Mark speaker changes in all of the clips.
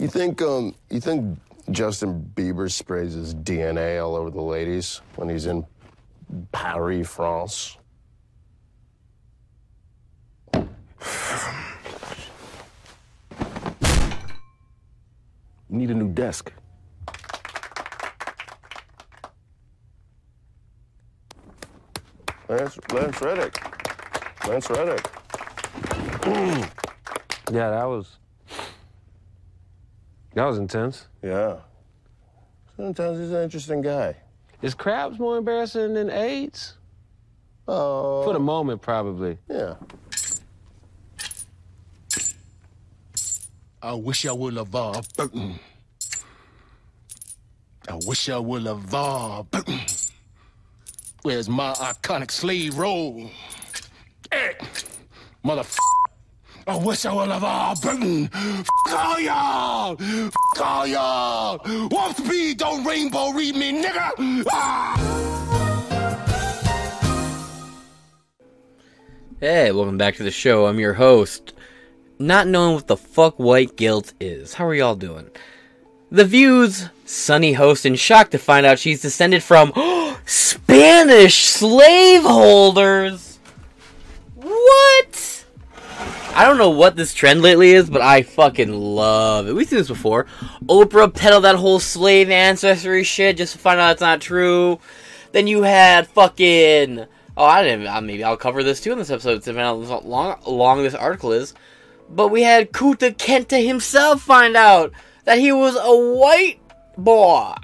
Speaker 1: You think um you think Justin Bieber sprays his DNA all over the ladies when he's in Paris, France?
Speaker 2: You need a new desk.
Speaker 1: Lance Lance Reddick. Lance Reddick.
Speaker 3: Yeah, that was that was intense.
Speaker 1: Yeah. Sometimes he's an interesting guy.
Speaker 3: Is crabs more embarrassing than AIDS?
Speaker 1: Oh.
Speaker 3: For the moment, probably.
Speaker 1: Yeah.
Speaker 4: I wish I would have uh, Burton. I wish I would have uh, Burton. Where's my iconic slave role? Hey, mother. I wish I would have uh, Burton. F all y'all. F all y'all. Don't rainbow read me, nigga. Ah!
Speaker 5: Hey, welcome back to the show. I'm your host. Not knowing what the fuck white guilt is. How are y'all doing? The Views, Sunny Hostin shock to find out she's descended from Spanish slaveholders. I don't know what this trend lately is, but I fucking love it. We've seen this before. Oprah peddled that whole slave ancestry shit just to find out it's not true. Then you had fucking. Oh, I didn't. Maybe I'll cover this too in this episode, depending on how long, long this article is. But we had Kunta Kinte himself find out that he was a white boy.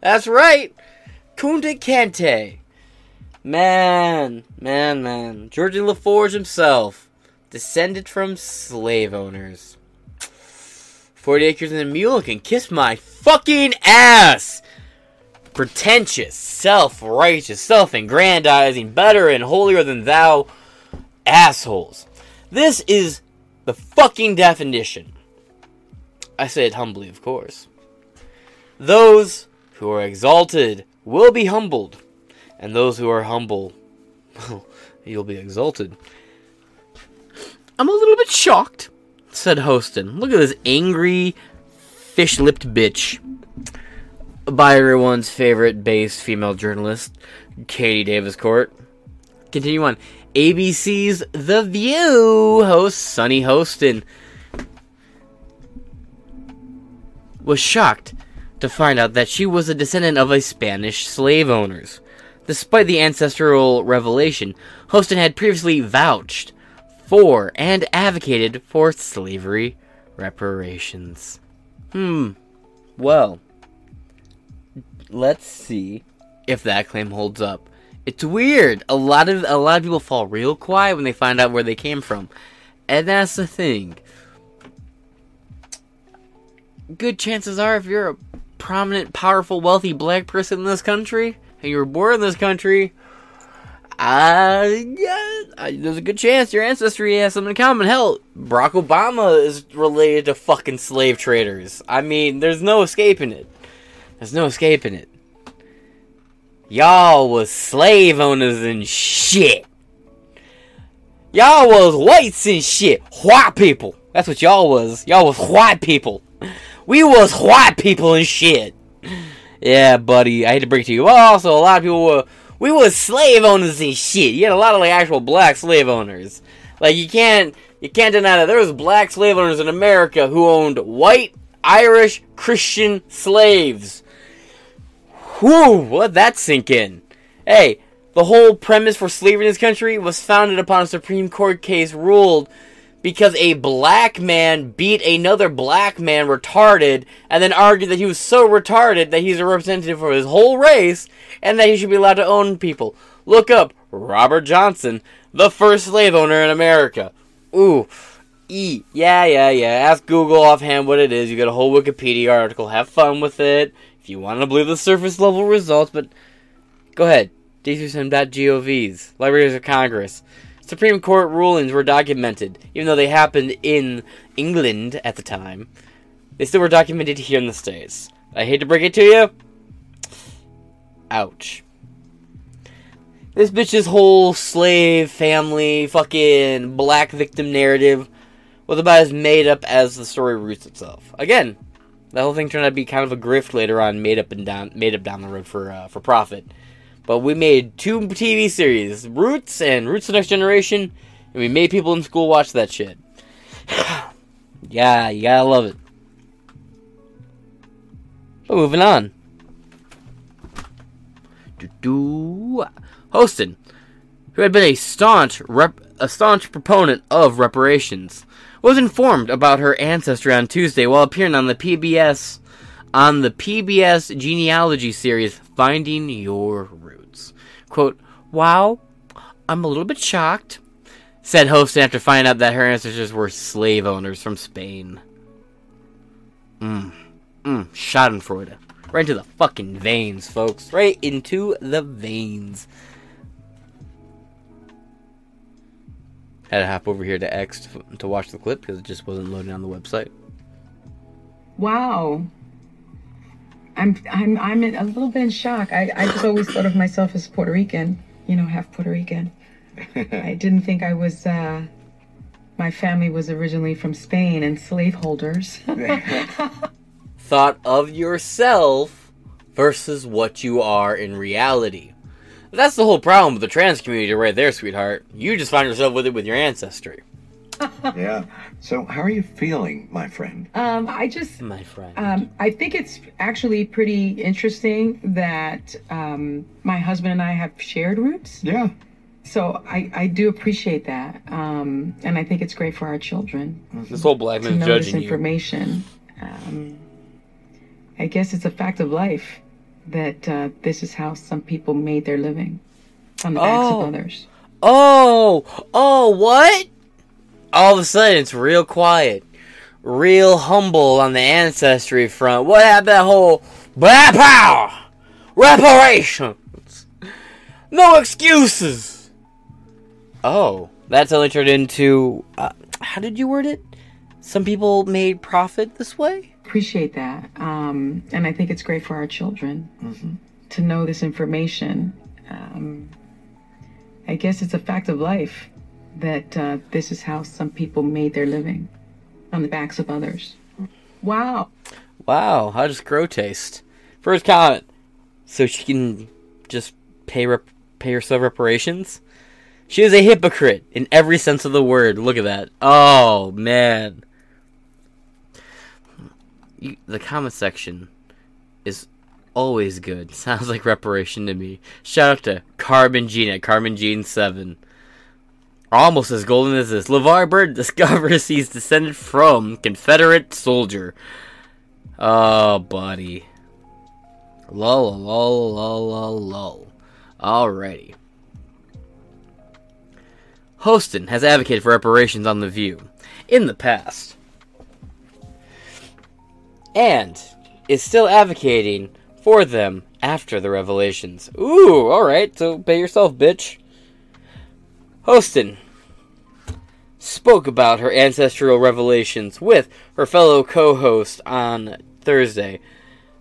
Speaker 5: That's right. Kunta Kinte. Man, man, man. Geordi La Forge himself. Descended from slave owners. 40 acres and a mule can kiss my fucking ass! Pretentious, self righteous, self aggrandizing, better and holier than thou assholes. This is the fucking definition. I say it humbly, of course. Those who are exalted will be humbled, and those who are humble, you'll be exalted. I'm a little bit shocked, said Hostin. Look at this angry, fish lipped bitch. By everyone's favorite base female journalist, Katie Daviscourt. Continue on. ABC's The View host Sunny Hostin was shocked to find out that she was a descendant of a Spanish slave owners. Despite the ancestral revelation, Hostin had previously vouched for and advocated for slavery reparations. Hmm. Well, let's see if that claim holds up. It's weird. A lot of a lot of people fall real quiet when they find out where they came from. And that's the thing. Good chances are if you're a prominent, powerful, wealthy black person in this country and you were born in this country, uh, yeah, there's a good chance your ancestry has something in common. Hell, Barack Obama is related to fucking slave traders. I mean, there's no escaping it. There's no escaping it. Y'all was slave owners and shit. Y'all was whites and shit. White people. That's what y'all was. Y'all was white people. We was white people and shit. Yeah, buddy. I hate to break it to you. Well, also, a lot of people were. We was slave owners and shit. You had a lot of like actual black slave owners. Like you can't you can't deny that there was black slave owners in America who owned white Irish Christian slaves. Whew, let that sink in. Hey, the whole premise for slavery in this country was founded upon a Supreme Court case ruled because a black man beat another black man retarded and then argued that he was so retarded that he's a representative for his whole race and that he should be allowed to own people. Look up Robert Johnson, the first slave owner in America. Ooh. E. Yeah, yeah, yeah. Ask Google offhand what it is. You get a whole Wikipedia article. Have fun with it. If you want to believe the surface level results, but go ahead. DCSM.gov's Libraries of Congress. Supreme Court rulings were documented, even though they happened in England at the time. They still were documented here in the States. I hate to break it to you. Ouch. This bitch's whole slave family, fucking black victim narrative was about as made up as the story roots itself. Again, the whole thing turned out to be kind of a grift later on, made up and down, made up down the road for uh, for profit. But we made two TV series, Roots and Roots: of The Next Generation, and we made people in school watch that shit. yeah, you gotta love it. But moving on. Do Hostin, who had been a staunch rep- a staunch proponent of reparations, was informed about her ancestry on Tuesday while appearing on the PBS on the PBS genealogy series Finding Your Roots. Quote, "Wow, I'm a little bit shocked," said Hostin after finding out that her ancestors were slave owners from Spain. Mm, mm, Schadenfreude. Right into the fucking veins, folks. Right into the veins. Had to hop over here to X to, to watch the clip because it just wasn't loading on the website.
Speaker 6: Wow. I'm I'm I'm a little bit in shock. I, I just always thought of myself as Puerto Rican, you know, half Puerto Rican. I didn't think I was uh my family was originally from Spain and slaveholders.
Speaker 5: Thought of yourself versus what you are in reality. That's the whole problem with the trans community right there, sweetheart. You just find yourself with it with your ancestry.
Speaker 7: Yeah. So, how are you feeling, my friend?
Speaker 6: um, I just
Speaker 5: My friend.
Speaker 6: Um, I think it's actually pretty interesting that um, my husband and I have shared roots.
Speaker 7: Yeah.
Speaker 6: So I, I do appreciate that. Um, and I think it's great for our children
Speaker 5: this whole black
Speaker 6: to
Speaker 5: man's
Speaker 6: know this
Speaker 5: judging you.
Speaker 6: information. Um, I guess it's a fact of life that uh, this is how some people made their living on the backs
Speaker 5: Oh.
Speaker 6: of others.
Speaker 5: Oh, oh, what? All of a sudden, it's real quiet, real humble on the ancestry front. What happened? to That whole blah power, reparations, no excuses. Oh, that's only turned into. Uh, how did you word it? Some people made profit this way.
Speaker 6: Appreciate that. Um, and I think it's great for our children to know this information. Um, I guess it's a fact of life that uh, this is how some people made their living on the backs of others. Wow.
Speaker 5: Wow, how does Crow taste? First comment. So she can just pay rep- pay herself reparations? She is a hypocrite in every sense of the word. Look at that. Oh, man. You, the comment section is always good. Sounds like reparation to me. Shout out to Carbon Gene at Carbon Gene 7. Almost as golden as this. LeVar Bird discovers he's descended from Confederate soldier. Oh, buddy. Lol, lol, lol, lol, lol. Alrighty. Hostin has advocated for reparations on The View in the past. And is still advocating for them after the revelations. Ooh, alright, so pay yourself, bitch. Hostin spoke about her ancestral revelations with her fellow co host on Thursday.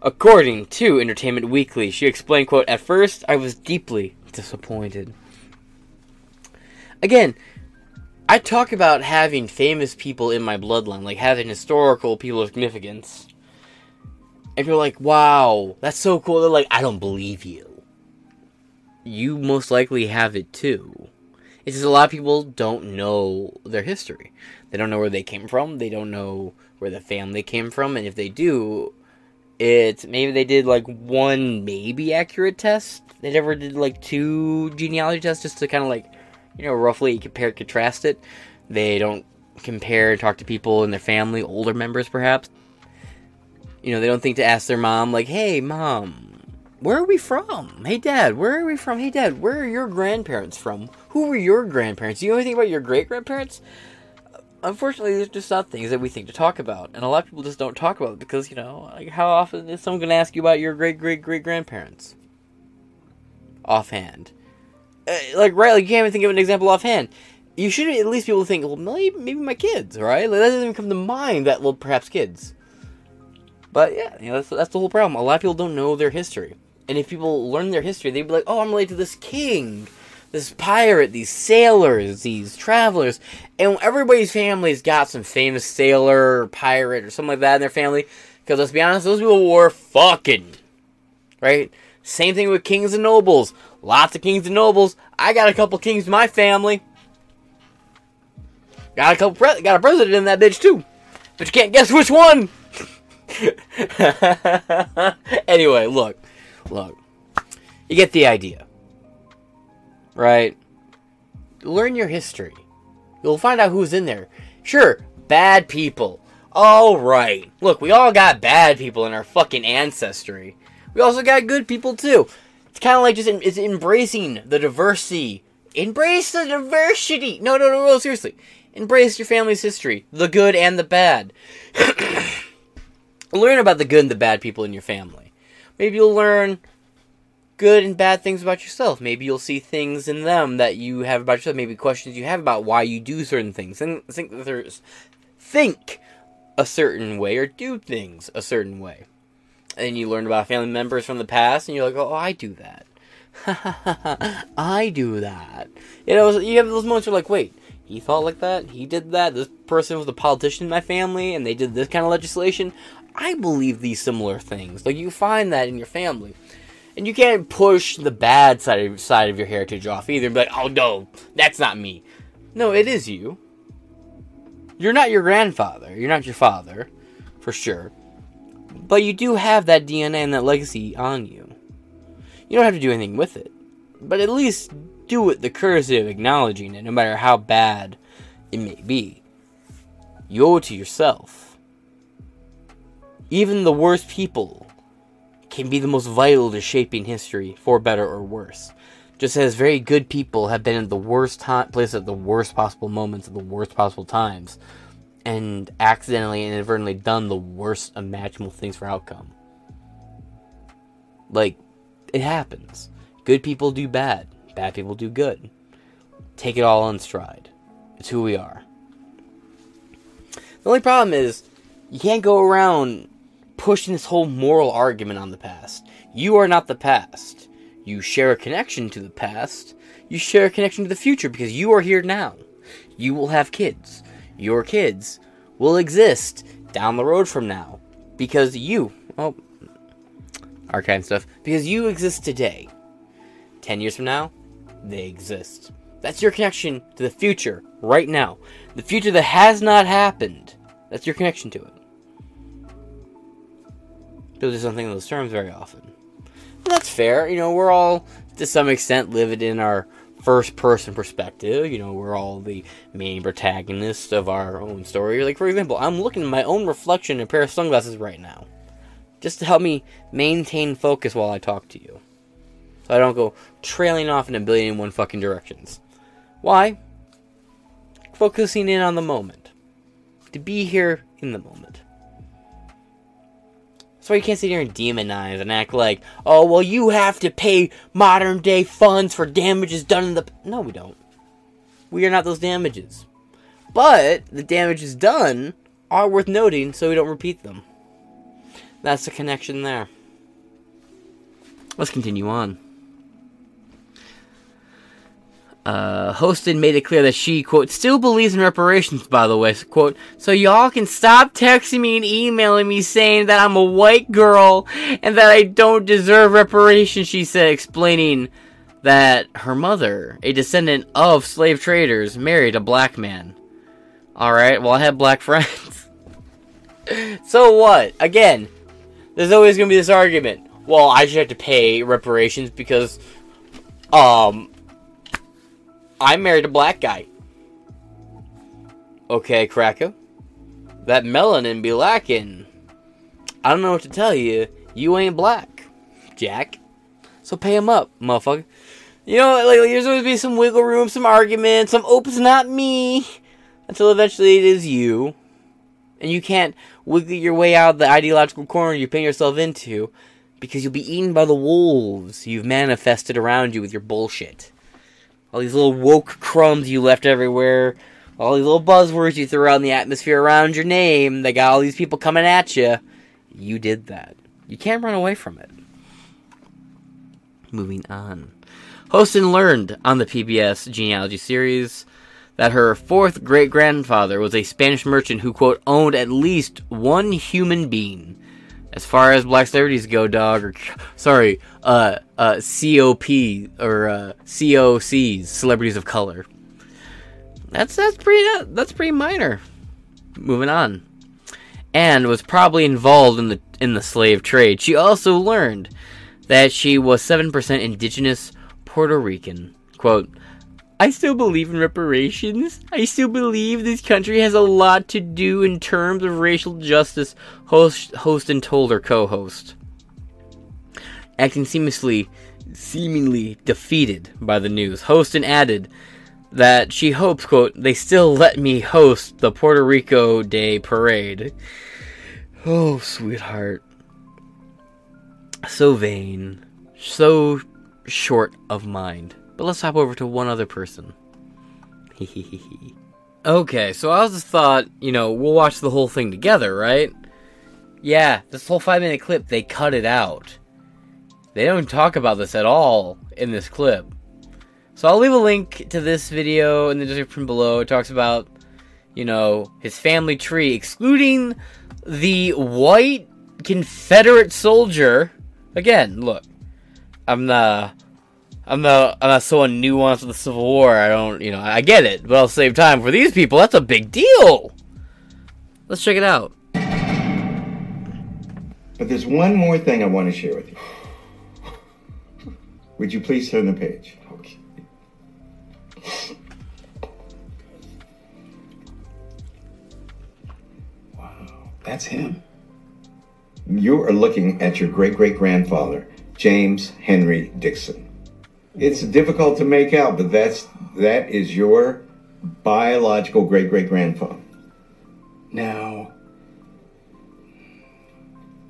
Speaker 5: According to Entertainment Weekly, she explained, quote, At first, I was deeply disappointed. Again, I talk about having famous people in my bloodline, like having historical people of significance. And are like, wow, that's so cool. They're like, I don't believe you. You most likely have it too. It's just a lot of people don't know their history. They don't know where they came from. They don't know where the family came from. And if they do, it's maybe they did like one maybe accurate test. They never did like two genealogy tests just to kind of like, you know, roughly compare contrast it. They don't compare talk to people in their family, older members perhaps. You know, they don't think to ask their mom, like, hey, mom, where are we from? Hey, dad, where are we from? Hey, dad, where are your grandparents from? Who were your grandparents? Do you know anything about your great grandparents? Unfortunately, there's just not things that we think to talk about, and a lot of people just don't talk about it because, you know, like, how often is someone going to ask you about your great great great grandparents? Offhand. Uh, like, right, like, you can't even think of an example offhand. You should at least be able to think, well, maybe, maybe my kids, right? Like, that doesn't even come to mind that, well, perhaps kids. But yeah, you know, that's, that's the whole problem. A lot of people don't know their history. And if people learn their history, they'd be like, oh, I'm related to this king this pirate, these sailors, these travelers, and everybody's family's got some famous sailor or pirate or something like that in their family. Because let's be honest, those people were fucking. Right? Same thing with kings and nobles. Lots of kings and nobles. I got a couple kings in my family. Got a couple. Pre- got a president in that bitch too, but you can't guess which one. anyway, look, look. You get the idea, right? Learn your history. You'll find out who's in there. Sure, bad people. All right. Look, we all got bad people in our fucking ancestry. We also got good people too. It's kind of like just it's embracing the diversity. Embrace the diversity. No, no, no, no. Seriously, embrace your family's history, the good and the bad. learn about the good and the bad people in your family. Maybe you'll learn good and bad things about yourself. Maybe you'll see things in them that you have about yourself. Maybe questions you have about why you do certain things. Think, think, there's- think a certain way or do things a certain way. And you learn about family members from the past, and you're like, oh, I do that. I do that. You know, you have those moments where like, wait, he thought like that? He did that? This person was a politician in my family, and they did this kind of legislation? I believe these similar things. Like, you find that in your family. And you can't push the bad side of, side of your heritage off either But like, oh no, that's not me. No, it is you. You're not your grandfather. You're not your father, for sure. But you do have that DNA and that legacy on you. You don't have to do anything with it. But at least do it the courtesy of acknowledging it, no matter how bad it may be. You owe it to yourself. Even the worst people can be the most vital to shaping history, for better or worse. Just as very good people have been in the worst time, place at the worst possible moments at the worst possible times, and accidentally and inadvertently done the worst imaginable things for outcome. Like, it happens. Good people do bad, bad people do good. Take it all in stride. It's who we are. The only problem is, you can't go around pushing this whole moral argument on the past. You are not the past. You share a connection to the past. You share a connection to the future because you are here now. You will have kids. Your kids will exist down the road from now because you, oh, archive stuff, because you exist today. 10 years from now, they exist. That's your connection to the future right now. The future that has not happened. That's your connection to it. People don't think those terms very often. And that's fair. You know, we're all, to some extent, living in our first person perspective. You know, we're all the main protagonists of our own story. Like, for example, I'm looking at my own reflection in a pair of sunglasses right now. Just to help me maintain focus while I talk to you. So I don't go trailing off in a billion and one fucking directions. Why? Focusing in on the moment. To be here in the moment. That's why you can't sit here and demonize and act like, oh, well, you have to pay modern day funds for damages done in the. No, we don't. We are not those damages. But the damages done are worth noting so we don't repeat them. That's the connection there. Let's continue on. Uh, Hostin made it clear that she, quote, still believes in reparations, by the way, quote, so y'all can stop texting me and emailing me saying that I'm a white girl and that I don't deserve reparations, she said, explaining that her mother, a descendant of slave traders, married a black man. Alright, well, I had black friends. so what? Again, there's always gonna be this argument. Well, I should have to pay reparations because, um, I married a black guy. Okay, cracker. That melanin be lacking. I don't know what to tell you. You ain't black, Jack. So pay him up, motherfucker. You know, like, there's always be some wiggle room, some argument, some, it's not me. Until eventually it is you. And you can't wiggle your way out of the ideological corner you paint yourself into because you'll be eaten by the wolves you've manifested around you with your bullshit. All these little woke crumbs you left everywhere. All these little buzzwords you threw out in the atmosphere around your name. They got all these people coming at you. You did that. You can't run away from it. Moving on. Hostin learned on the PBS genealogy series that her fourth great grandfather was a Spanish merchant who, quote, owned at least one human being. As far as black celebrities go, dog, or sorry, uh, uh, COP or uh, COCs, celebrities of color. That's that's pretty that's pretty minor. Moving on, and was probably involved in the in the slave trade. She also learned that she was seven percent indigenous Puerto Rican. Quote. I still believe in reparations. I still believe this country has a lot to do in terms of racial justice, host, Hostin told her co host. Acting seamlessly, seemingly defeated by the news, Hostin added that she hopes, quote, they still let me host the Puerto Rico Day Parade. Oh, sweetheart. So vain. So short of mind. But let's hop over to one other person. okay, so I just thought, you know, we'll watch the whole thing together, right? Yeah, this whole five minute clip, they cut it out. They don't talk about this at all in this clip. So I'll leave a link to this video in the description below. It talks about, you know, his family tree, excluding the white Confederate soldier. Again, look, I'm the I'm not I'm not so nuanced with the Civil War. I don't, you know, I get it, but at the same time, for these people, that's a big deal. Let's check it out.
Speaker 7: But there's one more thing I want to share with you. Would you please turn the page? Okay.
Speaker 8: Wow, that's him.
Speaker 7: You are looking at your great great grandfather, James Henry Dixon. It's difficult to make out, but that's that is your biological great great grandfather.
Speaker 8: Now,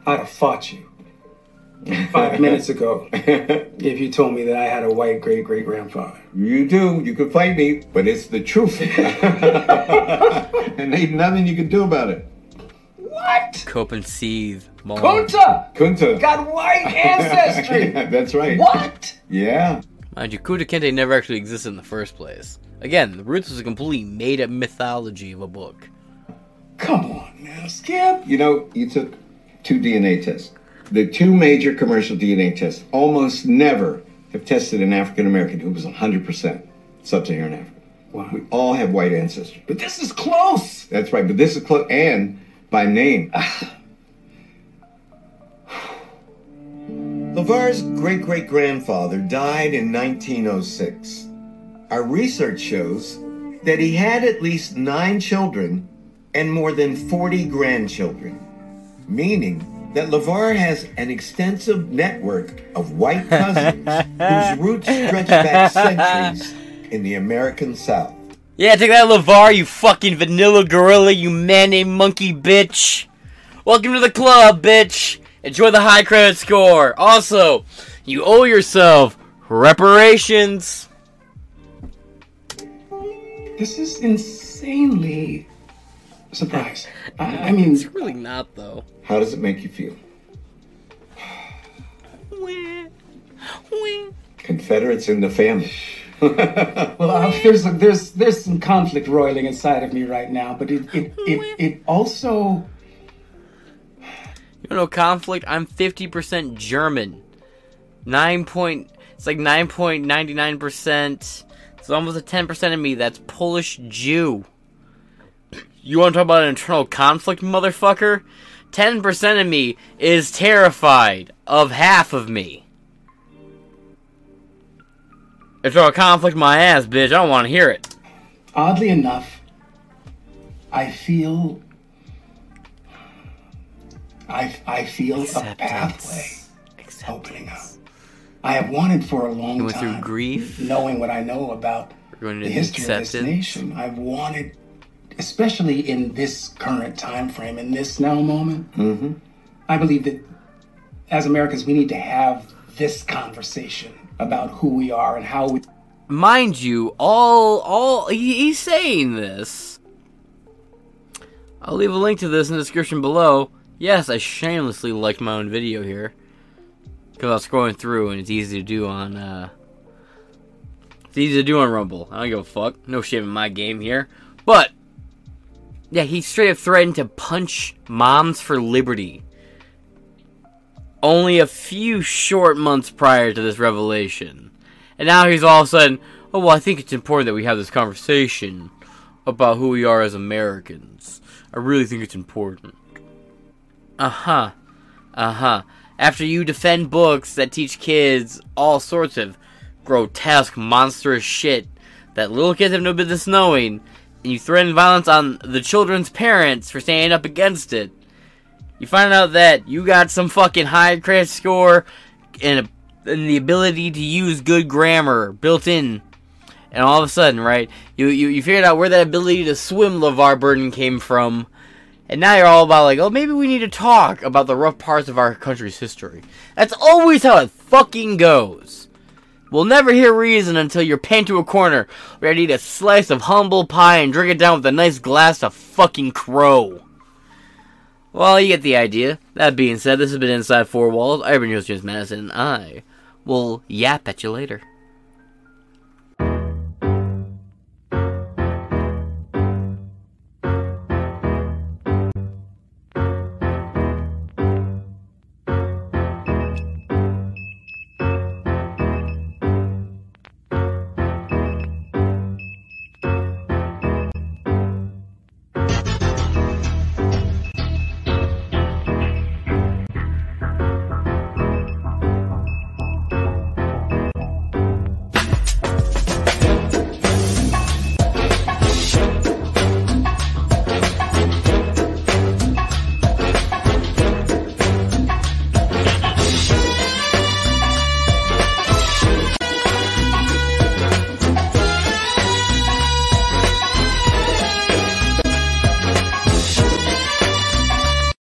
Speaker 8: I'd have fought you five minutes ago if you told me that I had a white great great grandfather.
Speaker 7: You do. You can fight me, but it's the truth. and ain't nothing you can do about it.
Speaker 8: What?
Speaker 5: Cope and seethe. More.
Speaker 8: Kunta
Speaker 7: Kunta.
Speaker 8: got white ancestry.
Speaker 7: That's right.
Speaker 8: what?
Speaker 7: Yeah.
Speaker 5: Mind you, Kunta Kinte never actually existed in the first place. Again, the Roots was a completely made up mythology of a book.
Speaker 8: Come on now, Skip.
Speaker 7: You know, you took two DNA tests. The two major commercial DNA tests almost never have tested an African American who was 100% sub Saharan African.
Speaker 8: Wow.
Speaker 7: We all have white ancestry.
Speaker 8: But this is close.
Speaker 7: That's right, but this is close, and by name. LeVar's great great grandfather died in 1906. Our research shows that he had at least nine children and more than 40 grandchildren, meaning that LeVar has an extensive network of white cousins whose roots stretch back centuries in the American South.
Speaker 5: Yeah, take that, LeVar, you fucking vanilla gorilla, you mayonnaise monkey bitch. Welcome to the club, bitch. Enjoy the high credit score. Also, you owe yourself reparations.
Speaker 8: This is insanely surprising. I, I mean,
Speaker 5: It's really not, though.
Speaker 7: How does it make you feel? Confederates in the family.
Speaker 8: well, uh, there's there's there's some conflict roiling inside of me right now, but it it it, it also
Speaker 5: You know, conflict. I'm 50% German. Nine point. It's like 9.99%. It's almost a 10% of me that's Polish Jew. You want to talk about an internal conflict, motherfucker? 10% of me is terrified of half of me. It's a conflict my ass, bitch. I don't want to hear it.
Speaker 8: oddly enough, I feel I I feel a pathway opening up. I have wanted for a long
Speaker 5: time. through grief.
Speaker 8: knowing what I know about the
Speaker 5: into
Speaker 8: history of this nation. I've wanted, especially in this current time frame, in this now moment.
Speaker 7: Mm-hmm.
Speaker 8: I believe that as Americans, we need to have this conversation about who we are and how we.
Speaker 5: mind you, all all he's saying this. I'll leave a link to this in the description below. Yes, I shamelessly liked my own video here because I was scrolling through and it's easy to do on uh, It's easy to do on Rumble. I don't give a fuck. No shame in my game here. But yeah, he straight up threatened to punch Moms for Liberty. Only a few short months prior to this revelation. And now he's all of a sudden, oh, well, I think it's important that we have this conversation about who we are as Americans. I really think it's important. Uh huh. Uh huh. After you defend books that teach kids all sorts of grotesque, monstrous shit that little kids have no business knowing, and you threaten violence on the children's parents for standing up against it, you find out that you got some fucking high credit score and, a, and the ability to use good grammar built in. And all of a sudden, right, you, you, you figured out where that ability to swim LeVar Burton came from. And now you're all about like, oh, maybe we need to talk about the rough parts of our country's history. That's always how it fucking goes. We'll never hear reason until you're pinned to a corner, ready to eat a slice of humble pie and drink it down with a nice glass of fucking crow. Well, you get the idea. That being said, this has been Inside Four Walls. I've been your James Madison, and I will yap at you later.